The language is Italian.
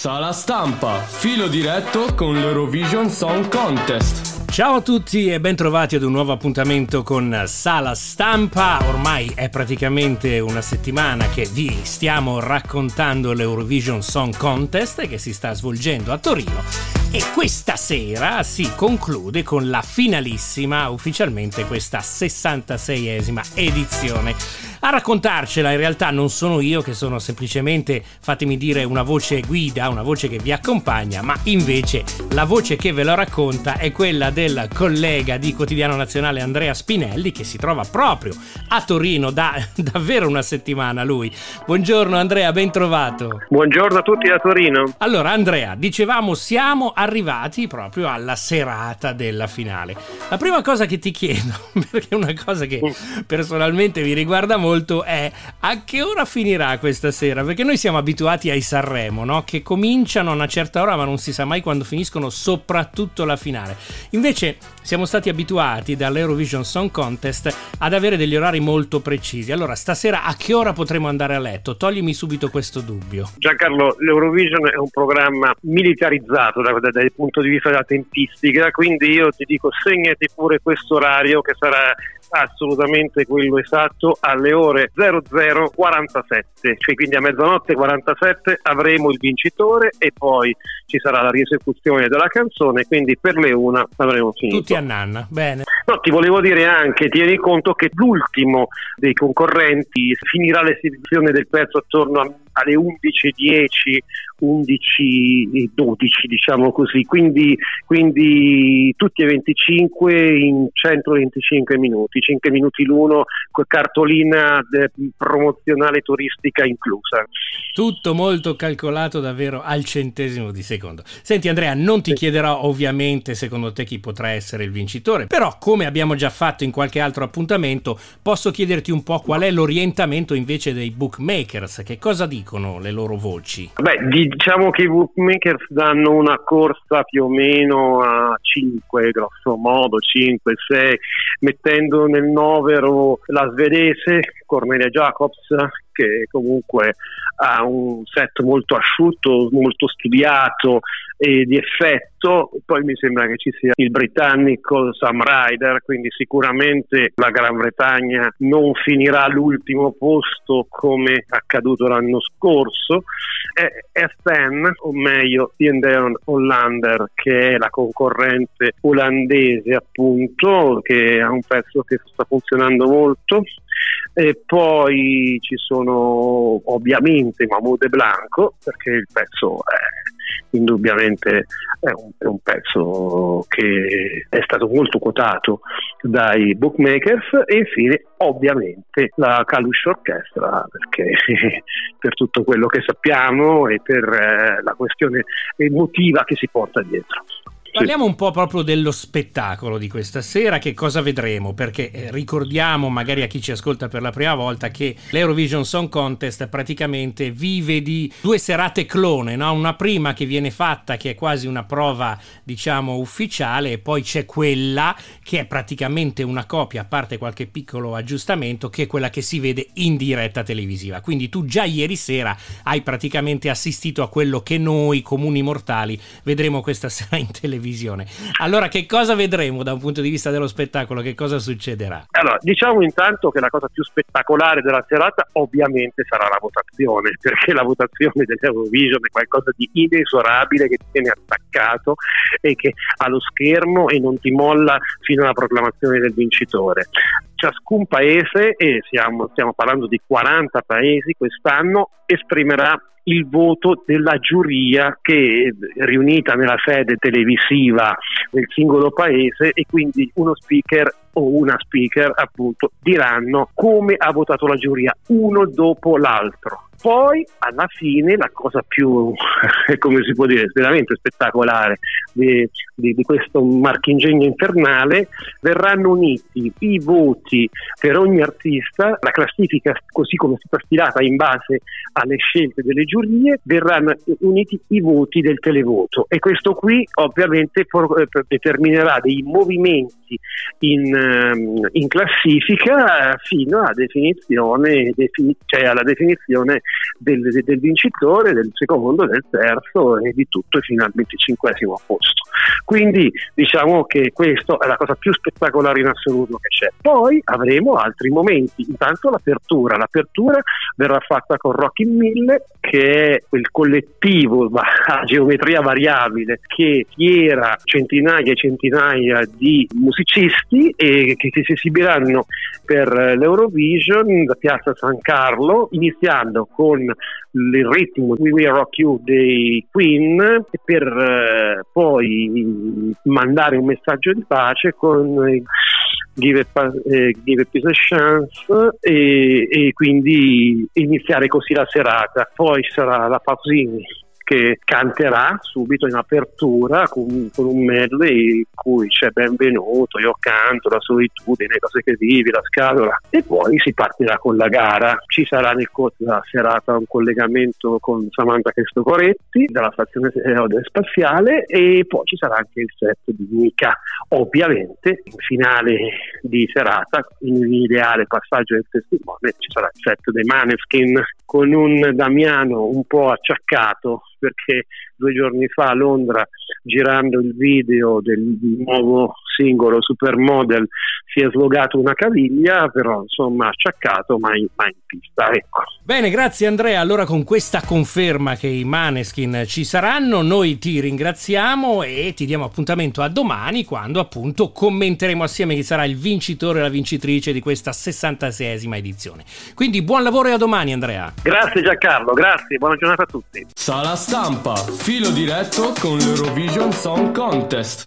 Sala stampa, filo diretto con l'Eurovision Song Contest. Ciao a tutti e bentrovati ad un nuovo appuntamento con Sala Stampa. Ormai è praticamente una settimana che vi stiamo raccontando l'Eurovision Song Contest che si sta svolgendo a Torino e questa sera si conclude con la finalissima, ufficialmente questa 66esima edizione. A raccontarcela in realtà non sono io che sono semplicemente, fatemi dire, una voce guida, una voce che vi accompagna, ma invece la voce che ve lo racconta è quella del collega di Quotidiano Nazionale Andrea Spinelli che si trova proprio a Torino da davvero una settimana lui. Buongiorno Andrea, ben trovato. Buongiorno a tutti da Torino. Allora Andrea, dicevamo siamo arrivati proprio alla serata della finale. La prima cosa che ti chiedo, perché è una cosa che personalmente mi riguarda molto, molto è a che ora finirà questa sera? Perché noi siamo abituati ai Sanremo, no? Che cominciano a una certa ora ma non si sa mai quando finiscono, soprattutto la finale. Invece siamo stati abituati dall'Eurovision Song Contest ad avere degli orari molto precisi. Allora, stasera a che ora potremo andare a letto? Toglimi subito questo dubbio. Giancarlo, l'Eurovision è un programma militarizzato da, da, dal punto di vista della tempistica, quindi io ti dico segnati pure questo orario che sarà assolutamente quello esatto alle ore 0047, cioè quindi a mezzanotte 47 avremo il vincitore e poi ci sarà la riesecuzione della canzone, quindi per le una avremo finito. Tutti a nanna, bene. No, ti volevo dire anche, tieni conto che l'ultimo dei concorrenti finirà l'esibizione del pezzo attorno alle 11.10, 11.12 diciamo così, quindi, quindi, tutti e 25 in 125 minuti, 5 minuti l'uno con cartolina promozionale turistica inclusa. Tutto molto calcolato davvero al centesimo di secondo. Senti Andrea, non ti sì. chiederò ovviamente secondo te chi potrà essere il vincitore, però come abbiamo già fatto in qualche altro appuntamento, posso chiederti un po' qual è l'orientamento invece dei bookmakers, che cosa dicono? le loro voci? Beh, diciamo che i bookmakers danno una corsa più o meno a 5, grosso modo, 5, 6, mettendo nel novero la svedese Cornelia Jacobs, che comunque ha un set molto asciutto, molto studiato e di effetto. Poi mi sembra che ci sia il britannico Sam Ryder, quindi sicuramente la Gran Bretagna non finirà all'ultimo posto come accaduto l'anno scorso. E FN, o meglio Tiendeon Hollander, che è la concorrente olandese appunto, che ha un pezzo che sta funzionando molto e poi ci sono ovviamente Mahmoud e Blanco perché il pezzo è indubbiamente è un, è un, pezzo che è stato molto quotato dai bookmakers e infine ovviamente la Kalush Orchestra perché per tutto quello che sappiamo e per eh, la questione emotiva che si porta dietro. Parliamo un po' proprio dello spettacolo di questa sera, che cosa vedremo, perché eh, ricordiamo magari a chi ci ascolta per la prima volta che l'Eurovision Song Contest praticamente vive di due serate clone, no? una prima che viene fatta che è quasi una prova diciamo ufficiale e poi c'è quella che è praticamente una copia, a parte qualche piccolo aggiustamento, che è quella che si vede in diretta televisiva. Quindi tu già ieri sera hai praticamente assistito a quello che noi comuni mortali vedremo questa sera in televisione televisione. Allora, che cosa vedremo da un punto di vista dello spettacolo? Che cosa succederà? Allora, diciamo intanto che la cosa più spettacolare della serata ovviamente sarà la votazione, perché la votazione dell'Eurovision è qualcosa di inesorabile che ti tiene attaccato e che ha lo schermo e non ti molla fino alla proclamazione del vincitore ciascun paese, e siamo, stiamo parlando di 40 paesi quest'anno, esprimerà il voto della giuria che è riunita nella sede televisiva del singolo paese e quindi uno speaker o una speaker appunto diranno come ha votato la giuria uno dopo l'altro poi alla fine la cosa più, come si può dire, veramente spettacolare di, di, di questo marchingegno infernale, verranno uniti i voti per ogni artista, la classifica così come è stata stilata in base alle scelte delle giurie, verranno uniti i voti del televoto. E questo qui ovviamente eh, determinerà dei movimenti in, ehm, in classifica fino alla definizione, defini, cioè alla definizione del, del, vincitore, del secondo, del terzo e di tutto fino al 25 posto. Quindi diciamo che questa è la cosa più spettacolare in assoluto che c'è. Poi avremo altri momenti, intanto l'apertura, l'apertura verrà fatta con Rocky Mille che è quel collettivo a geometria variabile che fiera centinaia e centinaia di musicisti e che si esibiranno per l'Eurovision da Piazza San Carlo, iniziando con il ritmo We Will Rock You dei Queen per eh, poi mandare un messaggio di pace con Give a, eh, give a Piece a Chance e, e, quindi iniziare così la serata. Poi sarà la Pausini che canterà subito in apertura con, con un medley in cui c'è benvenuto, io canto, la solitudine, cose che vivi, la scatola e poi si partirà con la gara. Ci sarà nel corso della serata un collegamento con Samantha Cristocoretti dalla stazione spaziale e poi ci sarà anche il set di Mica. Ovviamente in finale di serata, in ideale passaggio del testimone, ci sarà il set dei Maneskin con un Damiano un po' acciaccato perché due giorni fa a Londra girando il video del nuovo singolo Supermodel si è slogato una caviglia, però insomma acciaccato mai, mai in pista. Ecco. Bene, grazie Andrea. Allora con questa conferma che i Maneskin ci saranno, noi ti ringraziamo e ti diamo appuntamento a domani quando appunto commenteremo assieme chi sarà il vincitore e la vincitrice di questa 66esima edizione. Quindi buon lavoro e a domani Andrea. Grazie Giancarlo, grazie, buona giornata a tutti. Sala stampa, filo diretto con l'Eurovision Song Contest.